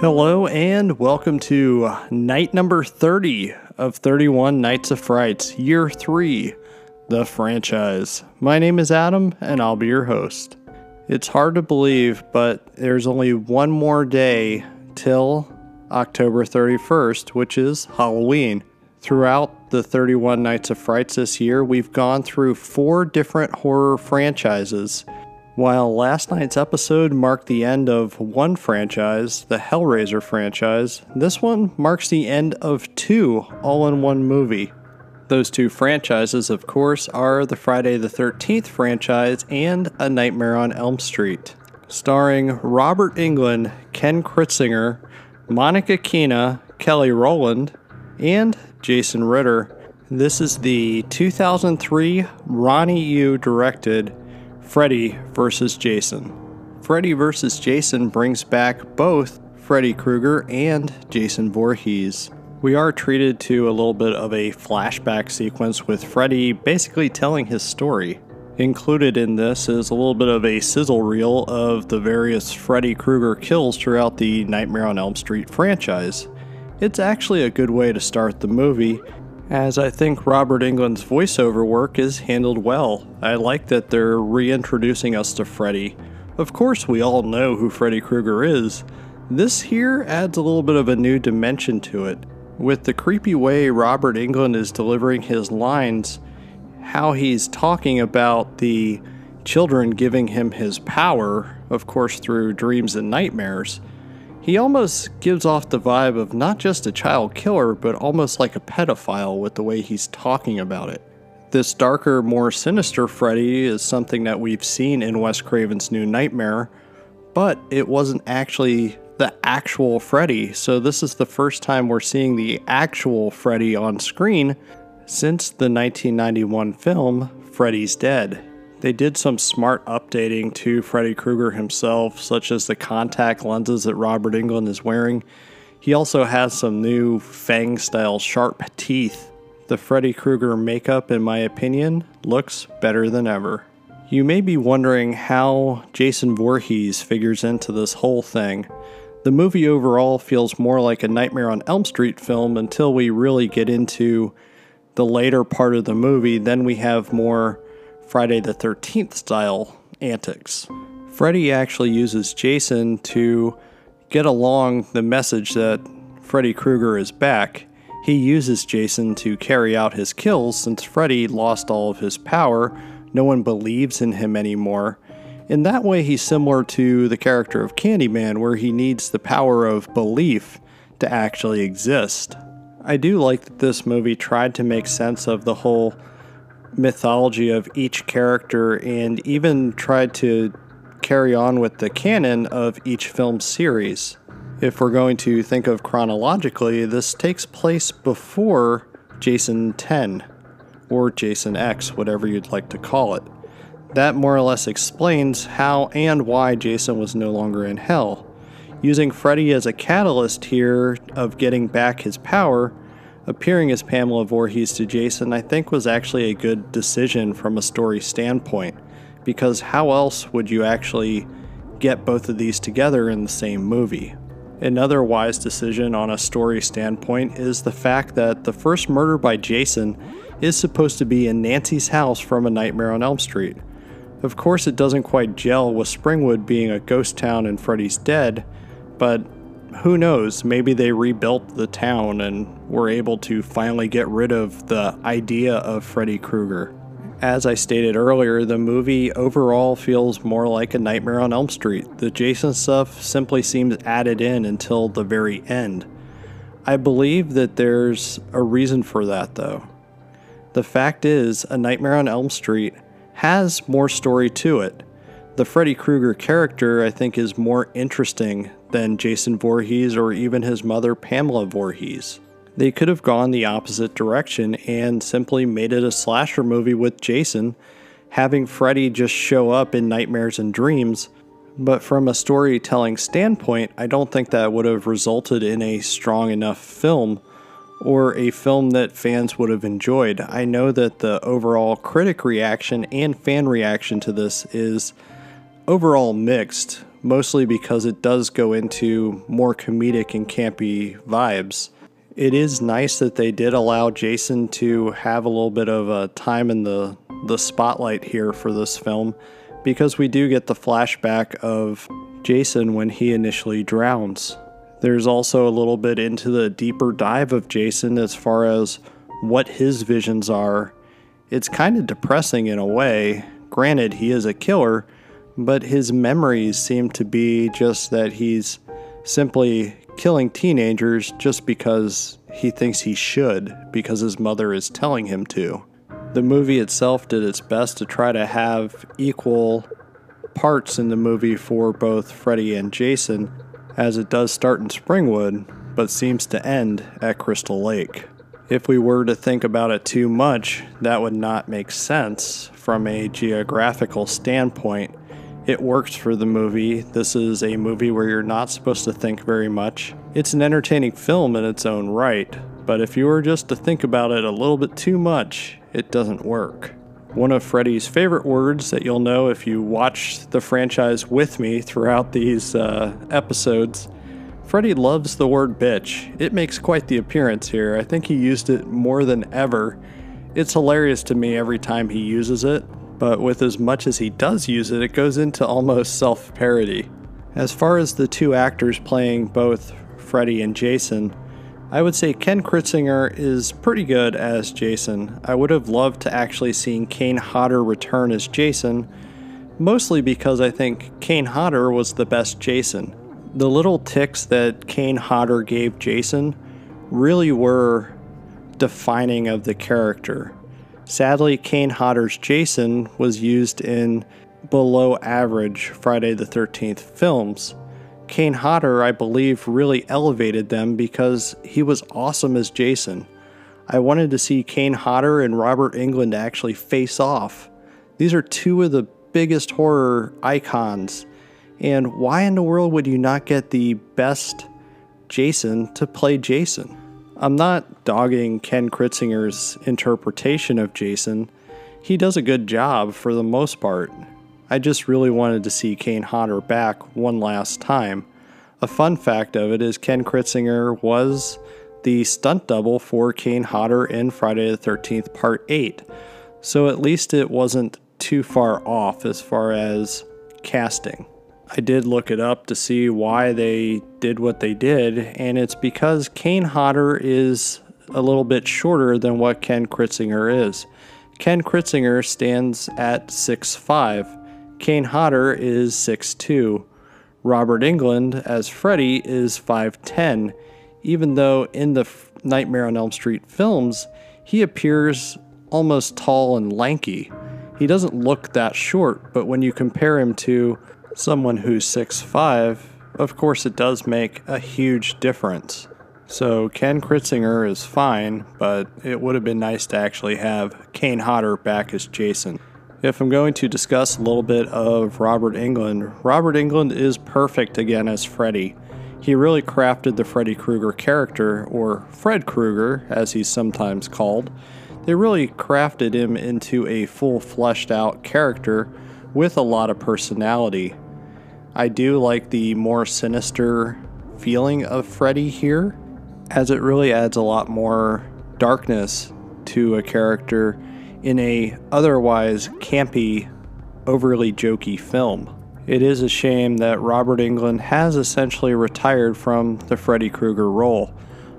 Hello, and welcome to night number 30 of 31 Nights of Frights, year 3, the franchise. My name is Adam, and I'll be your host. It's hard to believe, but there's only one more day till October 31st, which is Halloween. Throughout the 31 Nights of Frights this year, we've gone through four different horror franchises. While last night's episode marked the end of one franchise, the Hellraiser franchise, this one marks the end of two all in one movie. Those two franchises, of course, are the Friday the 13th franchise and A Nightmare on Elm Street. Starring Robert Englund, Ken Kirzinger, Monica Keena, Kelly Rowland, and Jason Ritter. This is the 2003 Ronnie Yu directed Freddy vs. Jason. Freddy vs. Jason brings back both Freddy Krueger and Jason Voorhees. We are treated to a little bit of a flashback sequence with Freddy basically telling his story. Included in this is a little bit of a sizzle reel of the various Freddy Krueger kills throughout the Nightmare on Elm Street franchise. It's actually a good way to start the movie, as I think Robert Englund's voiceover work is handled well. I like that they're reintroducing us to Freddy. Of course, we all know who Freddy Krueger is. This here adds a little bit of a new dimension to it. With the creepy way Robert Englund is delivering his lines, how he's talking about the children giving him his power, of course, through dreams and nightmares, he almost gives off the vibe of not just a child killer, but almost like a pedophile with the way he's talking about it. This darker, more sinister Freddy is something that we've seen in Wes Craven's New Nightmare, but it wasn't actually the actual Freddy, so this is the first time we're seeing the actual Freddy on screen since the 1991 film Freddy's Dead. They did some smart updating to Freddy Krueger himself, such as the contact lenses that Robert Englund is wearing. He also has some new fang style sharp teeth. The Freddy Krueger makeup, in my opinion, looks better than ever. You may be wondering how Jason Voorhees figures into this whole thing. The movie overall feels more like a Nightmare on Elm Street film until we really get into the later part of the movie, then we have more Friday the 13th style antics. Freddy actually uses Jason to get along the message that Freddy Krueger is back. He uses Jason to carry out his kills since Freddy lost all of his power. No one believes in him anymore. In that way, he's similar to the character of Candyman, where he needs the power of belief to actually exist. I do like that this movie tried to make sense of the whole mythology of each character and even tried to carry on with the canon of each film series. If we're going to think of chronologically, this takes place before Jason 10 or Jason X, whatever you'd like to call it. That more or less explains how and why Jason was no longer in hell. Using Freddy as a catalyst here of getting back his power, appearing as Pamela Voorhees to Jason, I think was actually a good decision from a story standpoint, because how else would you actually get both of these together in the same movie? Another wise decision on a story standpoint is the fact that the first murder by Jason is supposed to be in Nancy's house from A Nightmare on Elm Street. Of course, it doesn't quite gel with Springwood being a ghost town and Freddy's dead, but who knows? Maybe they rebuilt the town and were able to finally get rid of the idea of Freddy Krueger. As I stated earlier, the movie overall feels more like a Nightmare on Elm Street. The Jason stuff simply seems added in until the very end. I believe that there's a reason for that, though. The fact is, A Nightmare on Elm Street has more story to it. The Freddy Krueger character, I think, is more interesting than Jason Voorhees or even his mother, Pamela Voorhees. They could have gone the opposite direction and simply made it a slasher movie with Jason, having Freddy just show up in nightmares and dreams. But from a storytelling standpoint, I don't think that would have resulted in a strong enough film or a film that fans would have enjoyed. I know that the overall critic reaction and fan reaction to this is overall mixed, mostly because it does go into more comedic and campy vibes. It is nice that they did allow Jason to have a little bit of a time in the, the spotlight here for this film because we do get the flashback of Jason when he initially drowns. There's also a little bit into the deeper dive of Jason as far as what his visions are. It's kind of depressing in a way. Granted, he is a killer, but his memories seem to be just that he's simply killing teenagers just because he thinks he should, because his mother is telling him to. The movie itself did its best to try to have equal parts in the movie for both Freddy and Jason, as it does start in Springwood, but seems to end at Crystal Lake. If we were to think about it too much, that would not make sense from a geographical standpoint. It works for the movie. This is a movie where you're not supposed to think very much. It's an entertaining film in its own right, but if you were just to think about it a little bit too much, it doesn't work. One of Freddy's favorite words that you'll know if you watch the franchise with me throughout these uh, episodes. Freddy loves the word bitch. It makes quite the appearance here. I think he used it more than ever. It's hilarious to me every time he uses it, but with as much as he does use it, it goes into almost self parody. As far as the two actors playing both Freddy and Jason, I would say Ken Kirzinger is pretty good as Jason. I would have loved to actually seen Kane Hodder return as Jason, mostly because I think Kane Hodder was the best Jason. The little ticks that Kane Hodder gave Jason really were defining of the character. Sadly, Kane Hodder's Jason was used in below average Friday the 13th films. Kane Hodder, I believe, really elevated them because he was awesome as Jason. I wanted to see Kane Hodder and Robert Englund actually face off. These are two of the biggest horror icons. And why in the world would you not get the best Jason to play Jason? I'm not dogging Ken Kirzinger's interpretation of Jason. He does a good job for the most part. I just really wanted to see Kane Hodder back one last time. A fun fact of it is Ken Kirzinger was the stunt double for Kane Hodder in Friday the 13th Part 8. So at least it wasn't too far off as far as casting. I did look it up to see why they did what they did, and it's because Kane Hodder is a little bit shorter than what Ken Kirzinger is. Ken Kirzinger stands at 6'5 Kane Hodder is 6'2. Robert Englund as Freddy is 5'10, even though in the Nightmare on Elm Street films, he appears almost tall and lanky. He doesn't look that short, but when you compare him to someone who's 6'5, of course it does make a huge difference. So Ken Kirzinger is fine, but it would have been nice to actually have Kane Hodder back as Jason. If I'm going to discuss a little bit of Robert Englund, Robert Englund is perfect again as Freddy. He really crafted the Freddy Krueger character, or Fred Krueger as he's sometimes called. They really crafted him into a full fleshed out character with a lot of personality. I do like the more sinister feeling of Freddy here, as it really adds a lot more darkness to a character in a otherwise campy, overly jokey film. It is a shame that Robert Englund has essentially retired from the Freddy Krueger role.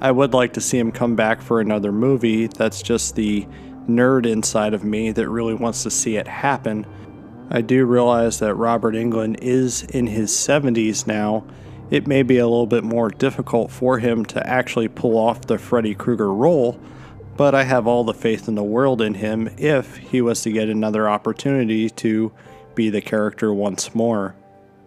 I would like to see him come back for another movie. That's just the nerd inside of me that really wants to see it happen. I do realize that Robert Englund is in his 70s now. It may be a little bit more difficult for him to actually pull off the Freddy Krueger role, but I have all the faith in the world in him if he was to get another opportunity to be the character once more.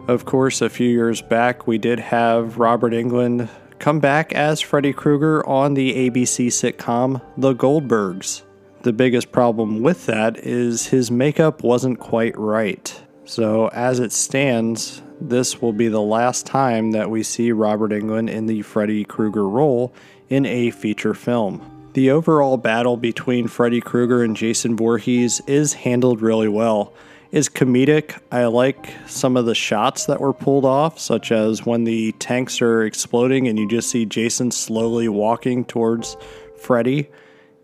Of course, a few years back, we did have Robert Englund come back as Freddy Krueger on the ABC sitcom The Goldbergs. The biggest problem with that is his makeup wasn't quite right. So, as it stands, this will be the last time that we see Robert Englund in the Freddy Krueger role in a feature film. The overall battle between Freddy Krueger and Jason Voorhees is handled really well, is comedic. I like some of the shots that were pulled off, such as when the tanks are exploding and you just see Jason slowly walking towards Freddy.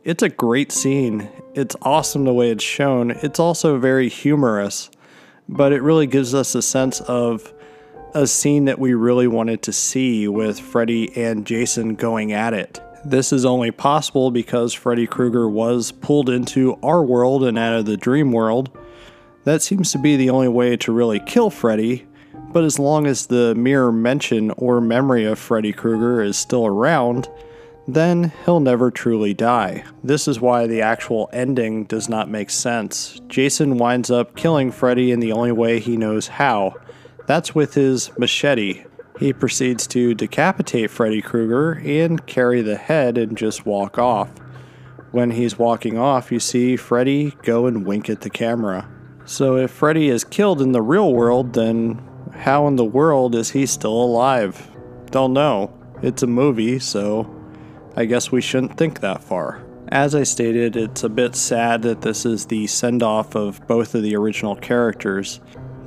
It's a great scene. It's awesome the way it's shown. It's also very humorous, but it really gives us a sense of a scene that we really wanted to see with Freddy and Jason going at it. This is only possible because Freddy Krueger was pulled into our world and out of the dream world that seems to be the only way to really kill Freddy, but as long as the mere mention or memory of Freddy Krueger is still around, then he'll never truly die. This is why the actual ending does not make sense. Jason winds up killing Freddy in the only way he knows how. That's with his machete. He proceeds to decapitate Freddy Krueger and carry the head and just walk off. When he's walking off, you see Freddy go and wink at the camera. So if Freddy is killed in the real world, then how in the world is he still alive? Don't know. It's a movie, so I guess we shouldn't think that far. As I stated, it's a bit sad that this is the send off of both of the original characters.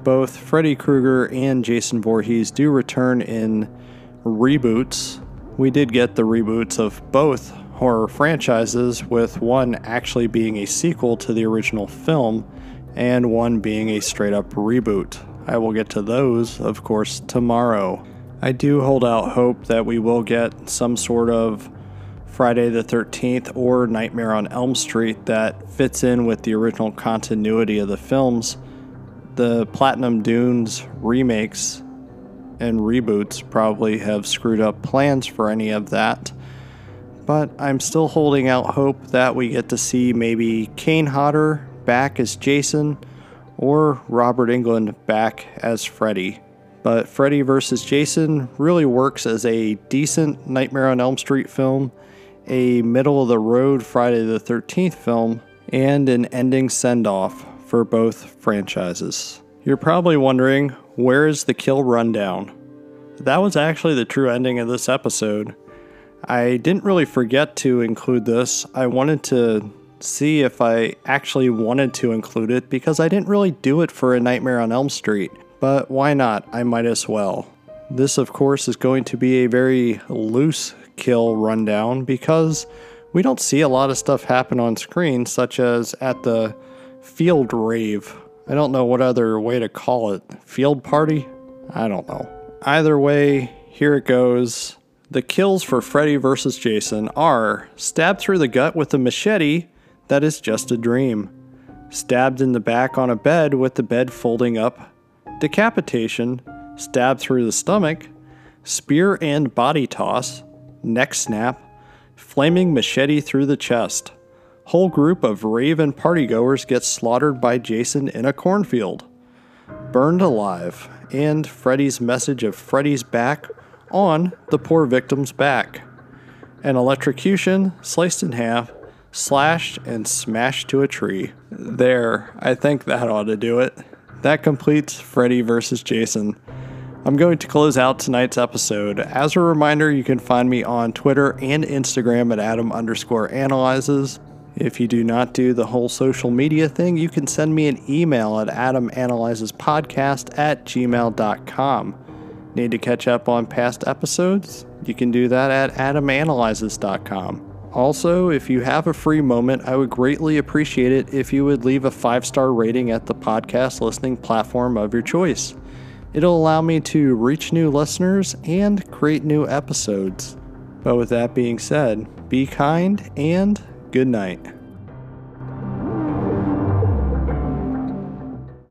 Both Freddy Krueger and Jason Voorhees do return in reboots. We did get the reboots of both horror franchises, with one actually being a sequel to the original film and one being a straight up reboot. I will get to those, of course, tomorrow. I do hold out hope that we will get some sort of Friday the 13th or Nightmare on Elm Street that fits in with the original continuity of the films. The Platinum Dunes remakes and reboots probably have screwed up plans for any of that. But I'm still holding out hope that we get to see maybe Kane Hodder back as Jason or Robert Englund back as Freddy. But Freddy vs. Jason really works as a decent Nightmare on Elm Street film, a middle of the road Friday the 13th film, and an ending send off for both franchises. You're probably wondering where is the kill rundown? That was actually the true ending of this episode. I didn't really forget to include this. I wanted to see if I actually wanted to include it because I didn't really do it for A Nightmare on Elm Street. But why not? I might as well. This, of course, is going to be a very loose kill rundown because we don't see a lot of stuff happen on screen, such as at the field rave. I don't know what other way to call it. Field party? I don't know. Either way, here it goes. The kills for Freddy vs. Jason are stabbed through the gut with a machete that is just a dream. Stabbed in the back on a bed with the bed folding up. Decapitation. Stabbed through the stomach. Spear and body toss. Neck snap. Flaming machete through the chest. Whole group of rave and partygoers get slaughtered by Jason in a cornfield. Burned alive. And Freddy's message of Freddy's back on the poor victim's back. An electrocution, sliced in half, slashed and smashed to a tree. There, I think that ought to do it. That completes Freddy vs. Jason. I'm going to close out tonight's episode. As a reminder, you can find me on Twitter and Instagram at Adam underscore analyzes. If you do not do the whole social media thing, you can send me an email at adamanalyzespodcast at gmail.com. Need to catch up on past episodes? You can do that at adamanalyzes.com. Also, if you have a free moment, I would greatly appreciate it if you would leave a five star rating at the podcast listening platform of your choice. It'll allow me to reach new listeners and create new episodes. But with that being said, be kind and good night.